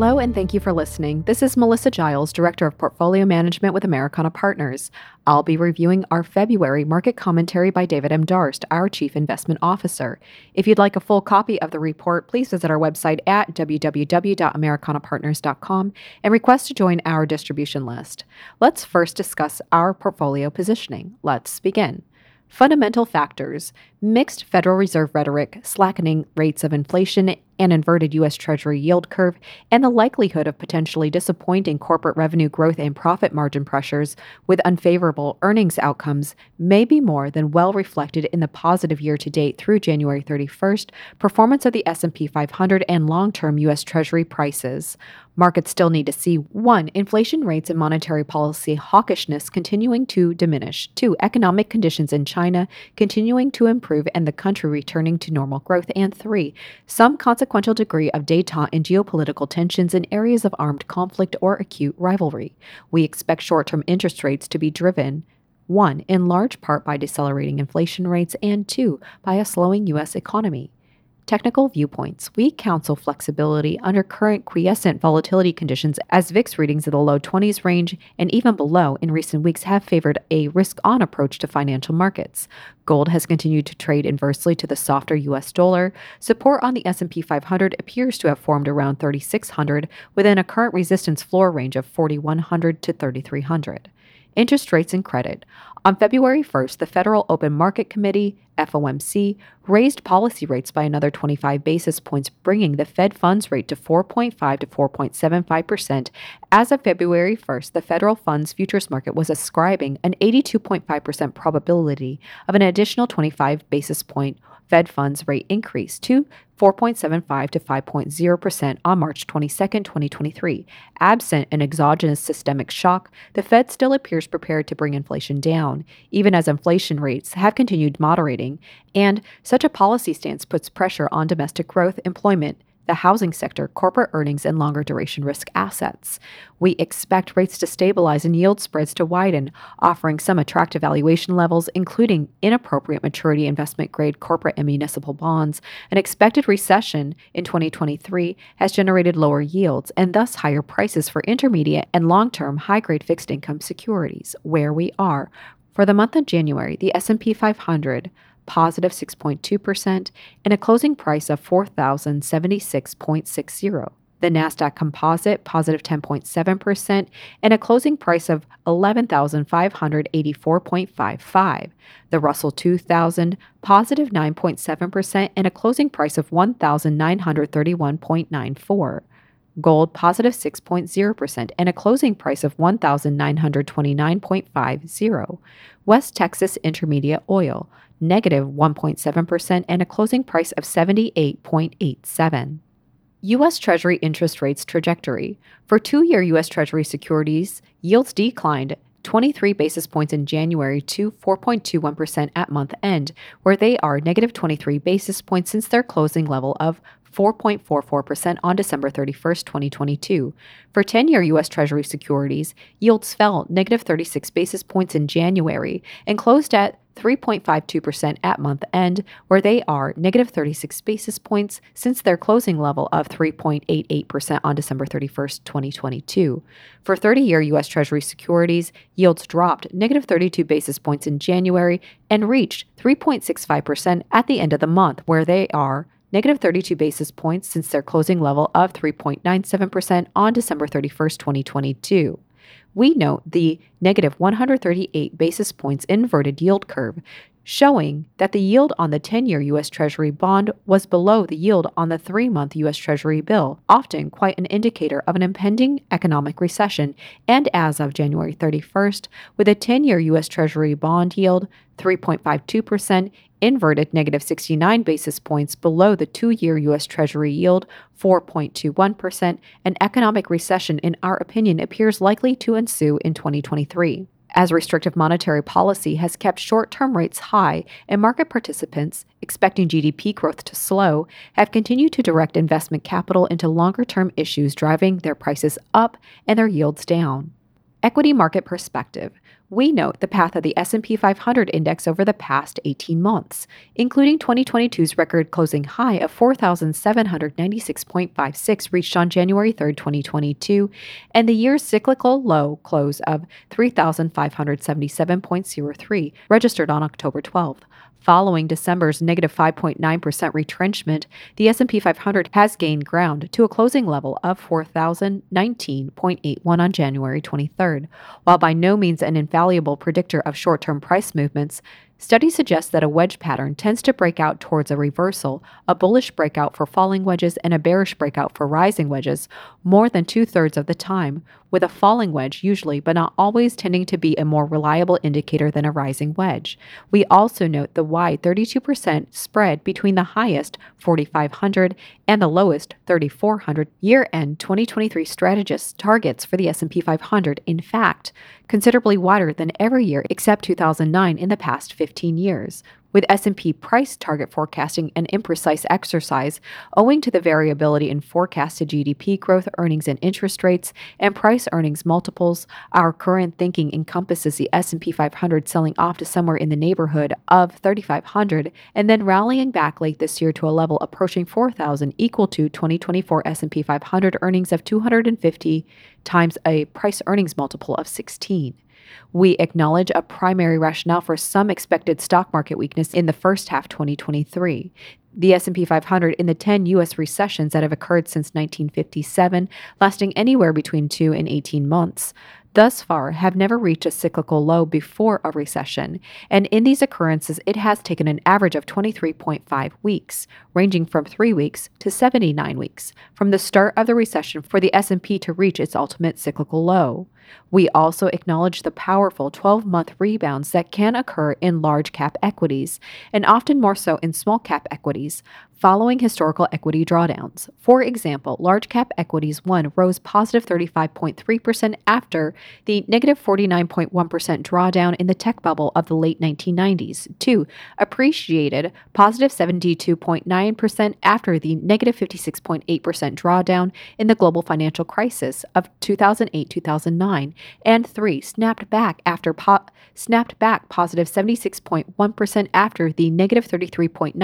Hello, and thank you for listening. This is Melissa Giles, Director of Portfolio Management with Americana Partners. I'll be reviewing our February market commentary by David M. Darst, our Chief Investment Officer. If you'd like a full copy of the report, please visit our website at www.americanapartners.com and request to join our distribution list. Let's first discuss our portfolio positioning. Let's begin. Fundamental factors, mixed Federal Reserve rhetoric, slackening rates of inflation, an inverted U.S. Treasury yield curve, and the likelihood of potentially disappointing corporate revenue growth and profit margin pressures with unfavorable earnings outcomes may be more than well reflected in the positive year-to-date through January 31st performance of the S&P 500 and long-term U.S. Treasury prices. Markets still need to see one, inflation rates and monetary policy hawkishness continuing to diminish, two, economic conditions in China continuing to improve and the country returning to normal growth, and three, some consequences consequential degree of detente in geopolitical tensions in areas of armed conflict or acute rivalry. We expect short term interest rates to be driven one, in large part by decelerating inflation rates, and two, by a slowing U.S. economy. Technical viewpoints. We counsel flexibility under current quiescent volatility conditions as VIX readings in the low 20s range and even below in recent weeks have favored a risk on approach to financial markets. Gold has continued to trade inversely to the softer US dollar. Support on the S&P 500 appears to have formed around 3600 within a current resistance floor range of 4100 to 3300 interest rates and credit. On February 1st, the Federal Open Market Committee, FOMC, raised policy rates by another 25 basis points, bringing the Fed funds rate to 4.5 to 4.75%. As of February 1st, the federal funds futures market was ascribing an 82.5% probability of an additional 25 basis point Fed funds rate increase to 4.75 to 5.0% on March 22, 2023. Absent an exogenous systemic shock, the Fed still appears prepared to bring inflation down, even as inflation rates have continued moderating, and such a policy stance puts pressure on domestic growth, employment, the housing sector, corporate earnings, and longer duration risk assets. We expect rates to stabilize and yield spreads to widen, offering some attractive valuation levels, including inappropriate maturity investment grade corporate and municipal bonds. An expected recession in 2023 has generated lower yields and thus higher prices for intermediate and long-term high-grade fixed income securities, where we are. For the month of January, the S&P 500 positive 6.2%, and a closing price of 4,076.60. The NASDAQ Composite, positive 10.7%, and a closing price of 11,584.55. The Russell 2000, positive 9.7%, and a closing price of 1,931.94 gold positive 6.0% and a closing price of 1929.50 west texas intermediate oil negative 1.7%, and a closing price of 78.87. U.S. Treasury interest rates trajectory. For two year U.S. Treasury securities, yields declined 23 basis points in January to 4.21% at month end, where they are negative 23 basis points since their closing level of 4.44% on December 31, 2022. For 10 year U.S. Treasury securities, yields fell negative 36 basis points in January and closed at 3.52% at month end, where they are negative 36 basis points since their closing level of 3.88% on December 31, 2022. For 30 year U.S. Treasury securities, yields dropped negative 32 basis points in January and reached 3.65% at the end of the month, where they are negative 32 basis points since their closing level of 3.97% on December 31, 2022 we note the negative 138 basis points inverted yield curve, showing that the yield on the 10 year U.S. Treasury bond was below the yield on the three month U.S. Treasury bill, often quite an indicator of an impending economic recession. And as of January 31st, with a 10 year U.S. Treasury bond yield 3.52%, inverted negative 69 basis points below the two year U.S. Treasury yield, 4.21%, an economic recession, in our opinion, appears likely to ensue in 2023. As restrictive monetary policy has kept short term rates high and market participants, expecting GDP growth to slow, have continued to direct investment capital into longer term issues, driving their prices up and their yields down. Equity market perspective. We note the path of the S&P 500 index over the past 18 months, including 2022's record closing high of 4796.56 reached on January 3, 2022, and the year's cyclical low close of 3577.03 registered on October 12th. Following December's negative 5.9% retrenchment, the S&P 500 has gained ground to a closing level of 4019.81 on January 23rd. While by no means an infallible predictor of short-term price movements, Studies suggest that a wedge pattern tends to break out towards a reversal, a bullish breakout for falling wedges and a bearish breakout for rising wedges, more than two thirds of the time, with a falling wedge usually but not always tending to be a more reliable indicator than a rising wedge. We also note the wide 32% spread between the highest 4,500 and the lowest 3,400 year-end 2023 strategists targets for the S&P 500. In fact, considerably wider than every year except 2009 in the past 15 years with S&P price target forecasting an imprecise exercise owing to the variability in forecasted GDP growth, earnings and interest rates, and price earnings multiples. Our current thinking encompasses the S&P 500 selling off to somewhere in the neighborhood of 3500 and then rallying back late this year to a level approaching 4000 equal to 2024 S&P 500 earnings of 250 times a price earnings multiple of 16. We acknowledge a primary rationale for some expected stock market weakness in the first half 2023. The S&P 500 in the 10 US recessions that have occurred since 1957, lasting anywhere between 2 and 18 months, thus far have never reached a cyclical low before a recession, and in these occurrences it has taken an average of 23.5 weeks, ranging from 3 weeks to 79 weeks from the start of the recession for the S&P to reach its ultimate cyclical low. We also acknowledge the powerful 12 month rebounds that can occur in large cap equities, and often more so in small cap equities, following historical equity drawdowns. For example, large cap equities 1 rose positive 35.3% after the negative 49.1 drawdown in the tech bubble of the late 1990s. 2 appreciated positive 72.9% after the negative 56.8% drawdown in the global financial crisis of 2008 2009, and 3 snapped back after po- snapped back positive 76.1 after the negative 33.9%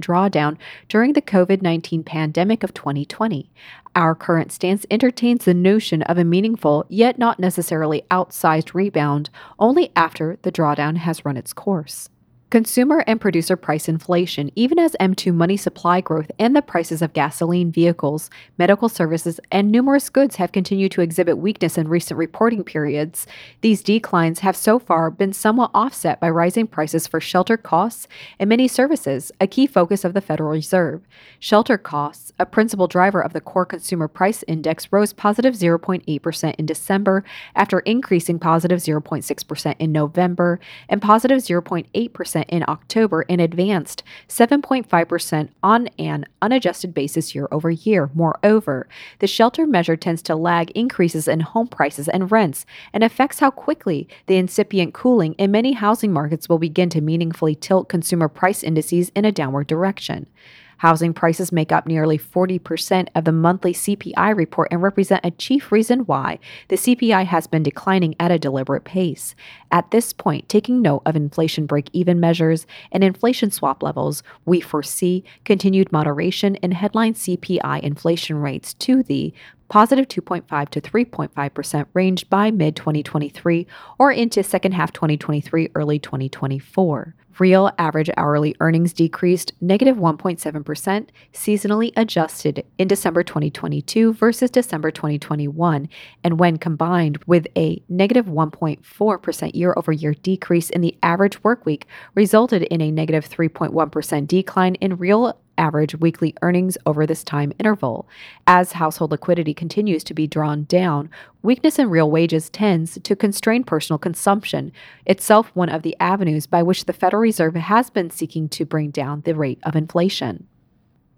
drawdown during the COVID 19 pandemic of 2020. Our current stance entertains the notion of a meaningful, yet not necessarily outsized rebound only after the drawdown has run its course. Consumer and producer price inflation, even as M2 money supply growth and the prices of gasoline, vehicles, medical services, and numerous goods have continued to exhibit weakness in recent reporting periods, these declines have so far been somewhat offset by rising prices for shelter costs and many services, a key focus of the Federal Reserve. Shelter costs, a principal driver of the core consumer price index, rose positive 0.8% in December after increasing positive 0.6% in November and positive 0.8% in October and advanced 7.5% on an unadjusted basis year over year. Moreover, the shelter measure tends to lag increases in home prices and rents and affects how quickly the incipient cooling in many housing markets will begin to meaningfully tilt consumer price indices in a downward direction. Housing prices make up nearly 40% of the monthly CPI report and represent a chief reason why the CPI has been declining at a deliberate pace. At this point, taking note of inflation break even measures and inflation swap levels, we foresee continued moderation in headline CPI inflation rates to the positive 2.5 to 3.5% range by mid 2023 or into second half 2023, early 2024. Real average hourly earnings decreased negative 1.7% seasonally adjusted in December 2022 versus December 2021, and when combined with a negative 1.4% year over year decrease in the average workweek, resulted in a negative 3.1 decline in real average weekly earnings over this time interval. As household liquidity continues to be drawn down, weakness in real wages tends to constrain personal consumption, itself one of the avenues by which the Federal Reserve has been seeking to bring down the rate of inflation.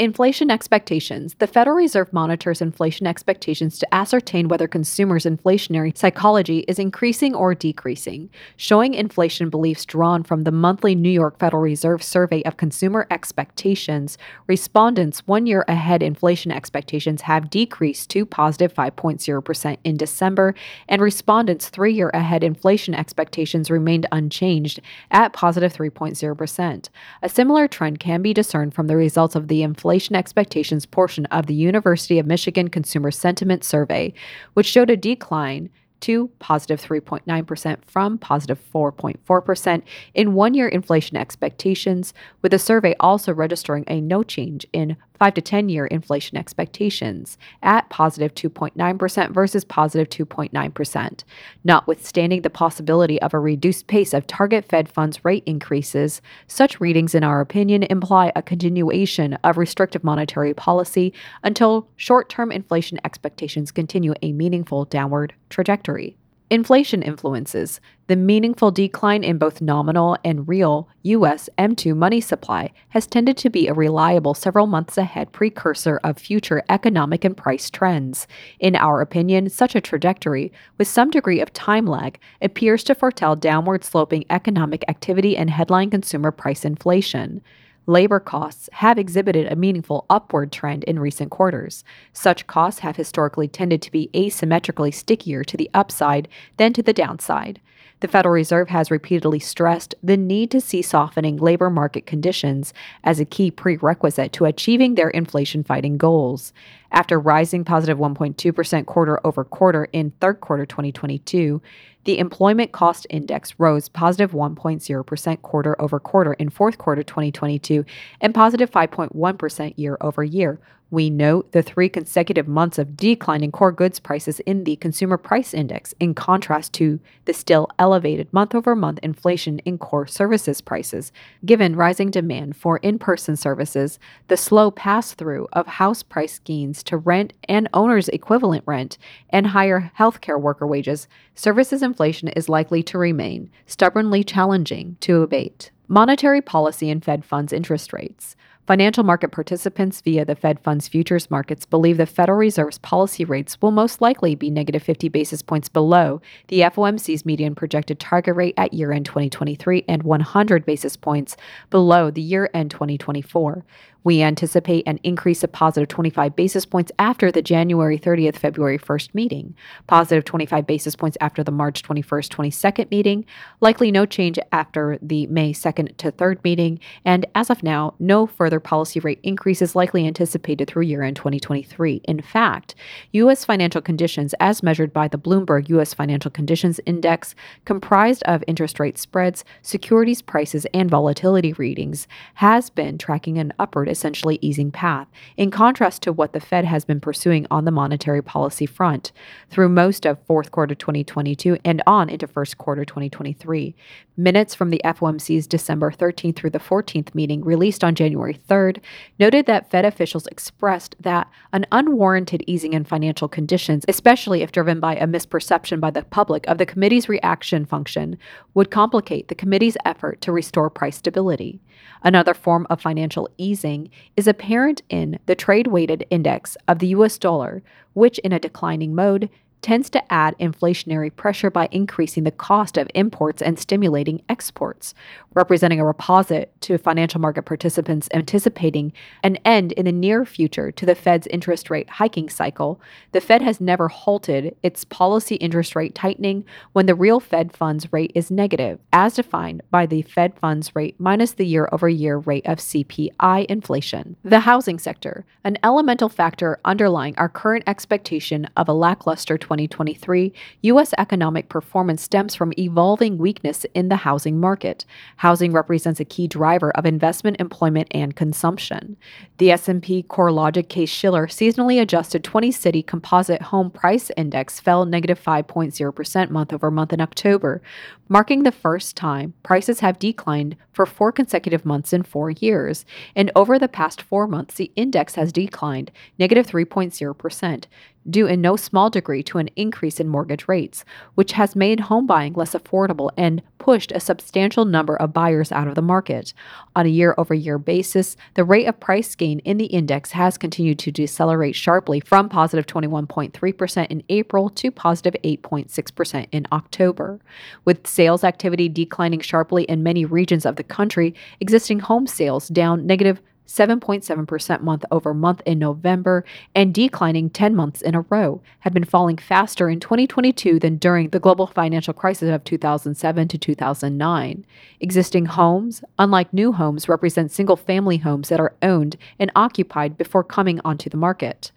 Inflation expectations. The Federal Reserve monitors inflation expectations to ascertain whether consumers' inflationary psychology is increasing or decreasing, showing inflation beliefs drawn from the monthly New York Federal Reserve survey of consumer expectations. Respondents' one year ahead inflation expectations have decreased to positive 5.0% in December, and respondents' three year ahead inflation expectations remained unchanged at positive 3.0%. A similar trend can be discerned from the results of the inflation inflation expectations portion of the University of Michigan Consumer Sentiment Survey, which showed a decline to positive 3.9% from positive 4.4% in one year inflation expectations, with the survey also registering a no change in 5 to 10 year inflation expectations at positive 2.9% versus positive 2.9%. Notwithstanding the possibility of a reduced pace of target Fed funds rate increases, such readings, in our opinion, imply a continuation of restrictive monetary policy until short term inflation expectations continue a meaningful downward trajectory. Inflation influences. The meaningful decline in both nominal and real U.S. M2 money supply has tended to be a reliable several months ahead precursor of future economic and price trends. In our opinion, such a trajectory, with some degree of time lag, appears to foretell downward sloping economic activity and headline consumer price inflation labor costs have exhibited a meaningful upward trend in recent quarters. Such costs have historically tended to be asymmetrically stickier to the upside than to the downside. The Federal Reserve has repeatedly stressed the need to see softening labor market conditions as a key prerequisite to achieving their inflation fighting goals. After rising positive 1.2% quarter over quarter in third quarter 2022, the employment cost index rose positive 1.0% quarter over quarter in fourth quarter 2022 and positive 5.1 year over year, we note the three consecutive months of declining core goods prices in the Consumer Price Index, in contrast to the still elevated month over month inflation in core services prices. Given rising demand for in person services, the slow pass through of house price gains to rent and owner's equivalent rent, and higher healthcare worker wages, services inflation is likely to remain stubbornly challenging to abate. Monetary policy and Fed funds interest rates. Financial market participants via the Fed funds futures markets believe the Federal Reserve's policy rates will most likely be negative 50 basis points below the FOMC's median projected target rate at year end 2023 and 100 basis points below the year end 2024. We anticipate an increase of positive 25 basis points after the January 30th, February 1st meeting, positive 25 basis points after the March 21st, 22nd meeting, likely no change after the May 2nd to 3rd meeting, and as of now, no further policy rate increases likely anticipated through year end 2023. In fact, U.S. financial conditions, as measured by the Bloomberg U.S. Financial Conditions Index, comprised of interest rate spreads, securities prices, and volatility readings, has been tracking an upward essentially easing path, in contrast to what the Fed has been pursuing on the monetary policy front through most of fourth quarter 2022 and on into first quarter 2023. Minutes from the FOMC's December 13th through the 14th meeting, released on January 3rd, noted that Fed officials expressed that an unwarranted easing in financial conditions, especially if driven by a misperception by the public of the committee's reaction function, would complicate the committee's effort to restore price stability. Another form of financial easing is apparent in the trade weighted index of the US dollar, which in a declining mode tends to add inflationary pressure by increasing the cost of imports and stimulating exports, representing a reposit to financial market participants anticipating an end in the near future to the Fed's interest rate hiking cycle. The Fed has never halted its policy interest rate tightening when the real Fed funds rate is negative, as defined by the Fed funds rate minus the year over year rate of CPI inflation. The housing sector, an elemental factor underlying our current expectation of a lackluster 2023, U.S. economic performance stems from evolving weakness in the housing market. Housing represents a key driver of investment, employment, and consumption. The S&P CoreLogic Case-Shiller seasonally adjusted 20-city composite home price index fell negative 5.0% month over month in October, marking the first time prices have declined for four consecutive months in 4 years. And over the past 4 months, the index has declined negative 3.0%. due in no small degree to an increase in mortgage rates, which has made home buying less affordable and pushed a substantial number of buyers out of the market. On a year over year basis, the rate of price gain in the index has continued to decelerate sharply from positive 21.3% in April to positive 8.6% in October. With sales activity declining sharply in many regions of the country, existing home sales down negative 7.7% month over month in November and declining 10 months in a row, have been falling faster in 2022 than during the global financial crisis of 2007 to 2009. Existing homes, unlike new homes, represent single family homes that are owned and occupied before coming onto the market.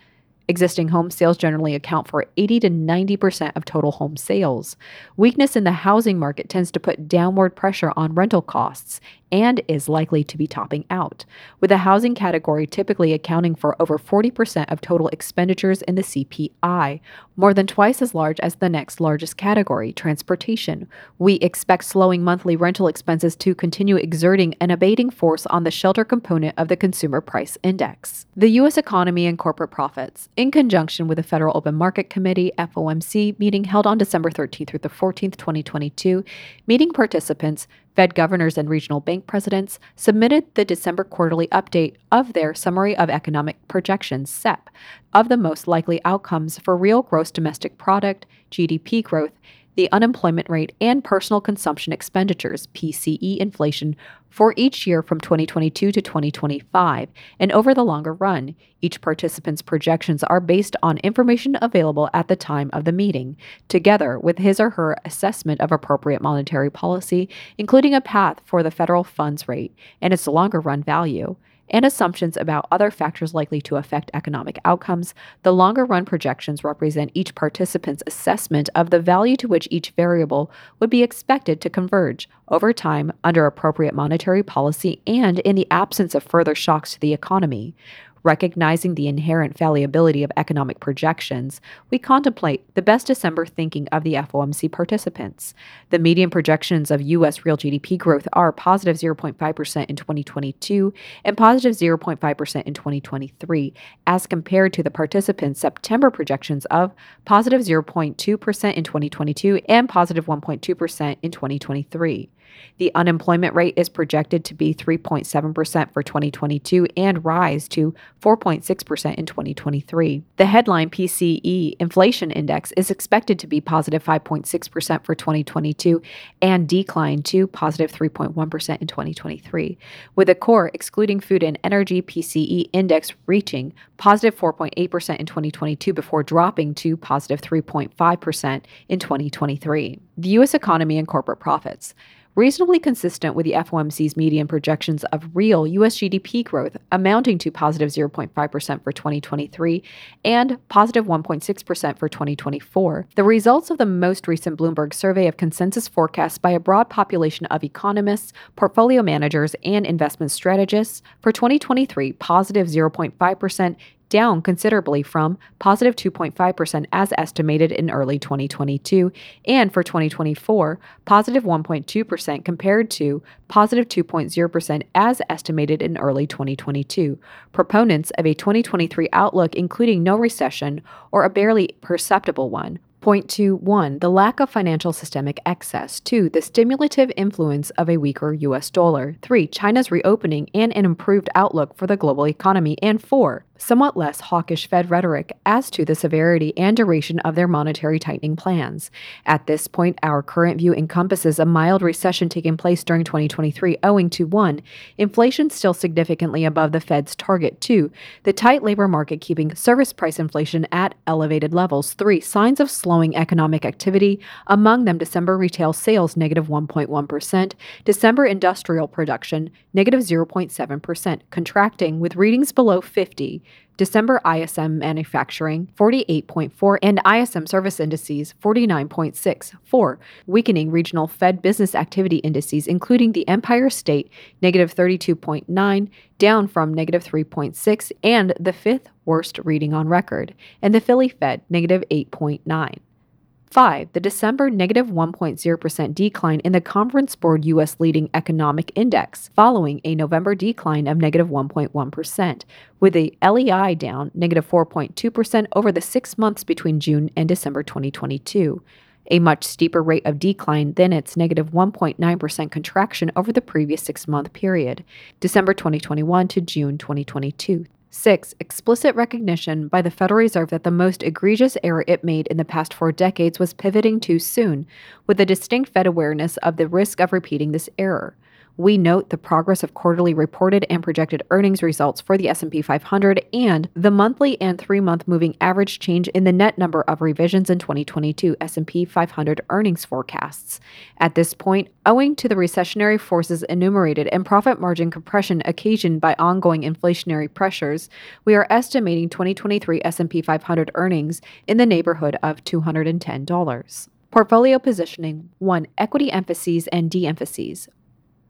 Existing home sales generally account for 80 to 90% of total home sales. Weakness in the housing market tends to put downward pressure on rental costs and is likely to be topping out, with the housing category typically accounting for over 40% of total expenditures in the CPI, more than twice as large as the next largest category, transportation. We expect slowing monthly rental expenses to continue exerting an abating force on the shelter component of the Consumer Price Index. The U.S. economy and corporate profits, in conjunction with the Federal Open Market Committee FOMC meeting held on December 13th through the 14th, 2022, meeting participants Fed governors and regional bank presidents submitted the December quarterly update of their Summary of Economic Projections, SEP, of the most likely outcomes for real gross domestic product, GDP growth, the unemployment rate, and personal consumption expenditures, PCE inflation, for each year from 2022 to 2025 and over the longer run. Each participant's projections are based on information available at the time of the meeting, together with his or her assessment of appropriate monetary policy, including a path for the federal funds rate and its longer run value and assumptions about other factors likely to affect economic outcomes, the longer run projections represent each participant's assessment of the value to which each variable would be expected to converge over time under appropriate monetary policy and in the absence of further shocks to the economy. Recognizing the inherent fallibility of economic projections, we contemplate the best December thinking of the FOMC participants. The median projections of U.S. real GDP growth are positive 0.5% in 2022 and positive 0.5% in 2023, as compared to the participants' September projections of positive 0.2% in 2022 and positive 1.2% in 2023. The unemployment rate is projected to be 3.7% for 2022 and rise to 4.6% in 2023. The headline PCE inflation index is expected to be positive 5.6% for 2022 and decline to positive 3.1 in 2023, with the core excluding food and energy PCE index reaching positive 4.8% in 2022 before dropping to positive 3.5% in 2023. The U.S. economy and corporate profits reasonably consistent with the FOMC's median projections of real US GDP growth amounting to positive 0.5% for 2023 and positive 1.6% for 2024. The results of the most recent Bloomberg survey of consensus forecasts by a broad population of economists, portfolio managers, and investment strategists for 2023 positive 0.5% down considerably from positive 2.5% as estimated in early 2022, and for 2024, positive 1.2% compared to positive 2.0% as estimated in early 2022. Proponents of a 2023 outlook including no recession or a barely perceptible one Point to 1. The lack of financial systemic excess. 2. The stimulative influence of a weaker US dollar. 3. China's reopening and an improved outlook for the global economy. And 4 somewhat less hawkish Fed rhetoric as to the severity and duration of their monetary tightening plans. At this point, our current view encompasses a mild recession taking place during 2023, owing to 1. Inflation still significantly above the Fed's target, 2. The tight labor market keeping service price inflation at elevated levels, 3. Signs of slowing economic activity, among them December retail sales negative 1.1, December industrial production negative 0.7%, contracting with readings below 50. December ISM manufacturing 48.4 and ISM service indices 49.6. 4. Weakening regional Fed business activity indices, including the Empire State negative 32.9, down from negative 3.6, and the fifth worst reading on record, and the Philly Fed negative 8.9. 5. The December negative 1.0% decline in the Conference Board U.S. Leading Economic Index, following a November decline of negative 1.1, with the LEI down negative 4.2% over the six months between June and December 2022 a much steeper rate of decline than its negative 1.9% contraction over the previous six month period, December 2021 to June 2022. Six, explicit recognition by the Federal Reserve that the most egregious error it made in the past four decades was pivoting too soon, with a distinct Fed awareness of the risk of repeating this error. We note the progress of quarterly reported and projected earnings results for the S&P 500 and the monthly and 3-month moving average change in the net number of revisions in 2022 S&P 500 earnings forecasts. At this point, owing to the recessionary forces enumerated and profit margin compression occasioned by ongoing inflationary pressures, we are estimating 2023 S&P 500 earnings in the neighborhood of $210. Portfolio positioning 1. Equity emphases and de emphases.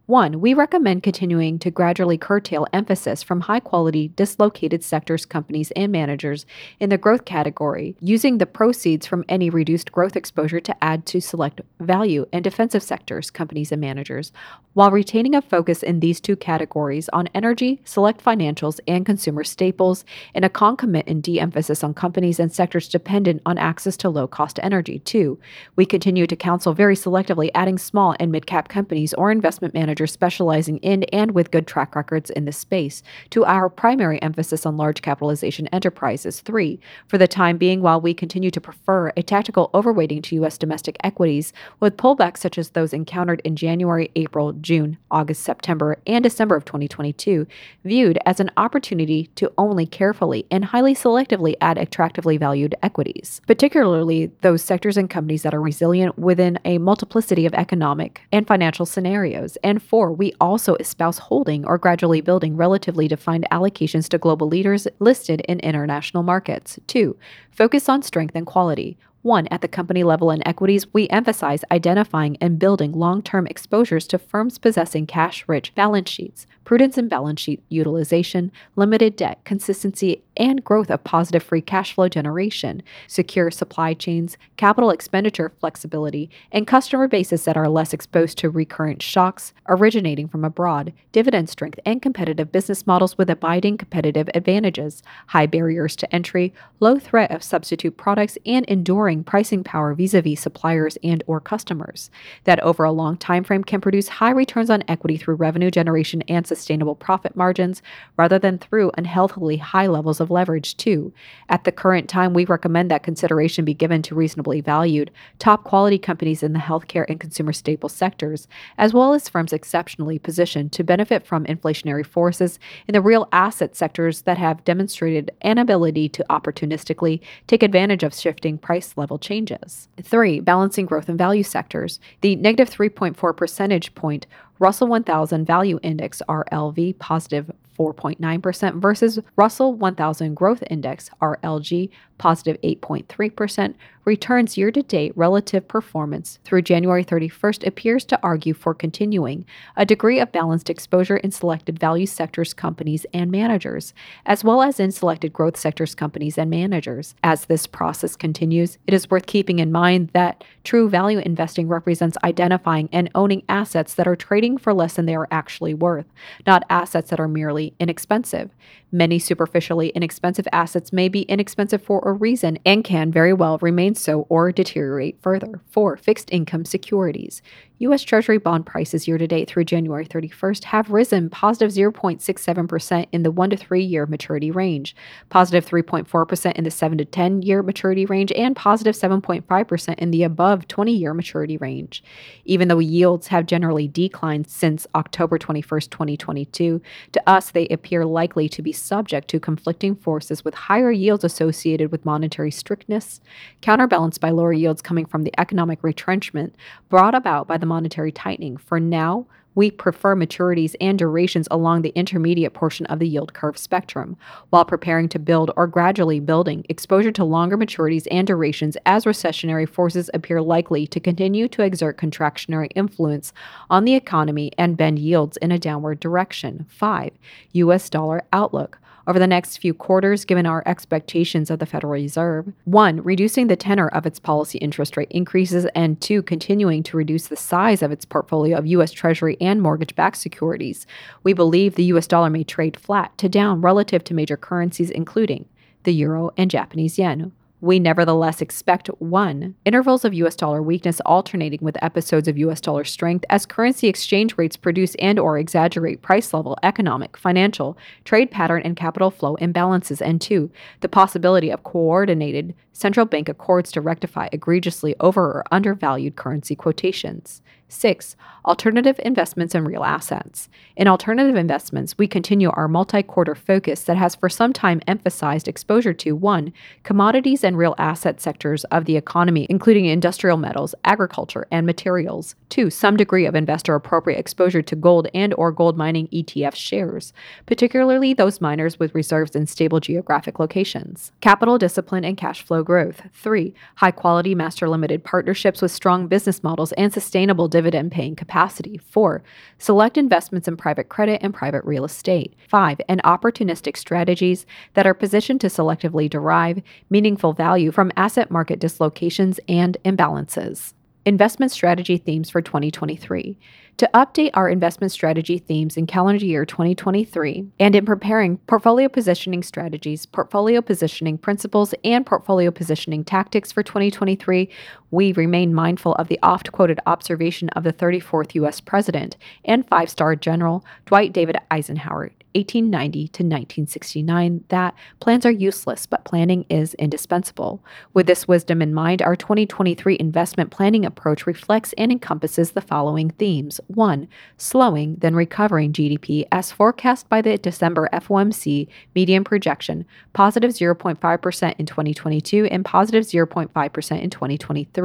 One, we recommend continuing to gradually curtail emphasis from high quality, dislocated sectors, companies, and managers in the growth category, using the proceeds from any reduced growth exposure to add to select value and defensive sectors, companies, and managers, while retaining a focus in these two categories on energy, select financials, and consumer staples, and a concomitant de emphasis on companies and sectors dependent on access to low cost energy. Two, we continue to counsel very selectively adding small and mid cap companies or investment managers managers specializing in and with good track records in this space, to our primary emphasis on large capitalization enterprises. Three, for the time being, while we continue to prefer a tactical overweighting to U.S. domestic equities, with pullbacks such as those encountered in January, April, June, August, September, and December of 2022, viewed as an opportunity to only carefully and highly selectively add attractively valued equities, particularly those sectors and companies that are resilient within a multiplicity of economic and financial scenarios, and four, we also espouse holding or gradually building relatively defined allocations to global leaders listed in international markets. Two, focus on strength and quality. One, at the company level in equities, we emphasize identifying and building long term exposures to firms possessing cash rich balance sheets, prudence in balance sheet utilization, limited debt, consistency, and growth of positive free cash flow generation, secure supply chains, capital expenditure flexibility, and customer bases that are less exposed to recurrent shocks originating from abroad, dividend strength, and competitive business models with abiding competitive advantages, high barriers to entry, low threat of substitute products, and enduring pricing power vis-a-vis suppliers and or customers that over a long time frame can produce high returns on equity through revenue generation and sustainable profit margins rather than through unhealthily high levels of leverage too. At the current time, we recommend that consideration be given to reasonably valued top quality companies in the healthcare and consumer staple sectors as well as firms exceptionally positioned to benefit from inflationary forces in the real asset sectors that have demonstrated an ability to opportunistically take advantage of shifting price level changes. Three, balancing growth and value sectors. The negative 3.4 percentage point Russell 1000 Value Index RLV positive 4.9% versus Russell 1000 Growth Index RLG positive 8.3%, returns year to date relative performance through January 31st appears to argue for continuing a degree of balanced exposure in selected value sectors, companies, and managers, as well as in selected growth sectors, companies, and managers. As this process continues, it is worth keeping in mind that true value investing represents identifying and owning assets that are trading for less than they are actually worth, not assets that are merely inexpensive. Many superficially inexpensive assets may be inexpensive for a reason and can very well remain so or deteriorate further. 4. Fixed income securities. U.S. Treasury bond prices year to date through January 31st have risen positive 0.67% in the 1 to 3 year maturity range, positive 3.4% in the 7 to 10 year maturity range, and positive 7.5% in the above 20 year maturity range. Even though yields have generally declined since October 21st, 2022, to us they appear likely to be subject to conflicting forces with higher yields associated with monetary strictness, counterbalanced by lower yields coming from the economic retrenchment brought about by the monetary tightening. For now, we prefer maturities and durations along the intermediate portion of the yield curve spectrum, while preparing to build or gradually building exposure to longer maturities and durations as recessionary forces appear likely to continue to exert contractionary influence on the economy and bend yields in a downward direction. 5. U.S. dollar outlook. Over the next few quarters given our expectations of the Federal Reserve. One, reducing the tenor of its policy interest rate increases, and two, continuing to reduce the size of its portfolio of U.S. Treasury and mortgage backed securities. We believe the U.S. dollar may trade flat to down relative to major currencies, including the euro and Japanese yen. We nevertheless expect one, intervals of US dollar weakness alternating with episodes of US dollar strength as currency exchange rates produce and or exaggerate price level, economic, financial, trade pattern and capital flow imbalances and two, the possibility of coordinated central bank accords to rectify egregiously over or undervalued currency quotations. Six, alternative investments in real assets. In alternative investments, we continue our multi quarter focus that has for some time emphasized exposure to one, commodities and real asset sectors of the economy, including industrial metals, agriculture, and materials. Two, some degree of investor appropriate exposure to gold and or gold mining ETF shares, particularly those miners with reserves in stable geographic locations. Capital discipline and cash flow growth. Three, high quality master limited partnerships with strong business models and sustainable dividends dividend paying capacity. Four, select investments in private credit and private real estate. Five, and opportunistic strategies that are positioned to selectively derive meaningful value from asset market dislocations and imbalances. Investment strategy themes for 2023. To update our investment strategy themes in calendar year 2023 and in preparing portfolio positioning strategies, portfolio positioning principles, and portfolio positioning tactics for 2023, we remain mindful of the oft quoted observation of the 34th U.S. President and five star General Dwight David Eisenhower 1890 to 1969 that plans are useless, but planning is indispensable. With this wisdom in mind, our 2023 investment planning approach reflects and encompasses the following themes. 1. Slowing, then recovering GDP as forecast by the December FOMC median projection, positive 0.5% in 2022 and positive 0.5% in 2023,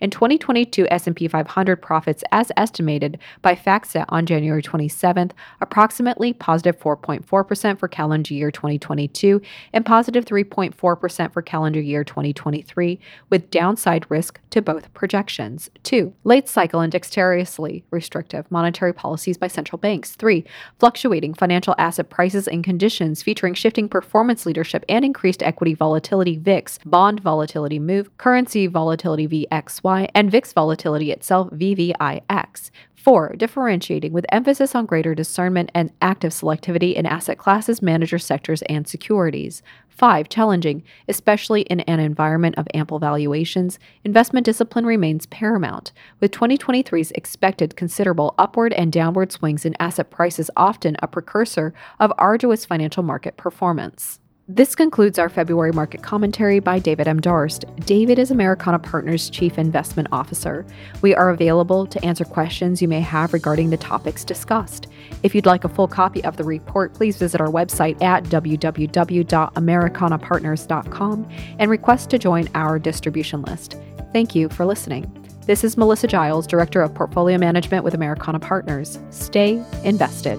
and 2022 S&P 500 profits as estimated by FactSet on January 27th, approximately positive 4.4% for calendar year 2022 and positive 3.4% for calendar year 2023, with downside risk to both projections. 2. Late cycle and dexterously restrictive monetary policies by central banks. 3. Fluctuating financial asset prices and conditions featuring shifting performance leadership and increased equity volatility VIX, bond volatility move, currency volatility VXY, and VIX volatility itself VVIX. Four, differentiating with emphasis on greater discernment and active selectivity in asset classes, manager sectors, and securities. Five, challenging, especially in an environment of ample valuations, investment discipline remains paramount, with 2023's expected considerable upward and downward swings in asset prices often a precursor of arduous financial market performance. This concludes our February market commentary by David M. Darst. David is Americana Partners Chief Investment Officer. We are available to answer questions you may have regarding the topics discussed. If you'd like a full copy of the report, please visit our website at www.americanapartners.com and request to join our distribution list. Thank you for listening. This is Melissa Giles, Director of Portfolio Management with Americana Partners. Stay invested.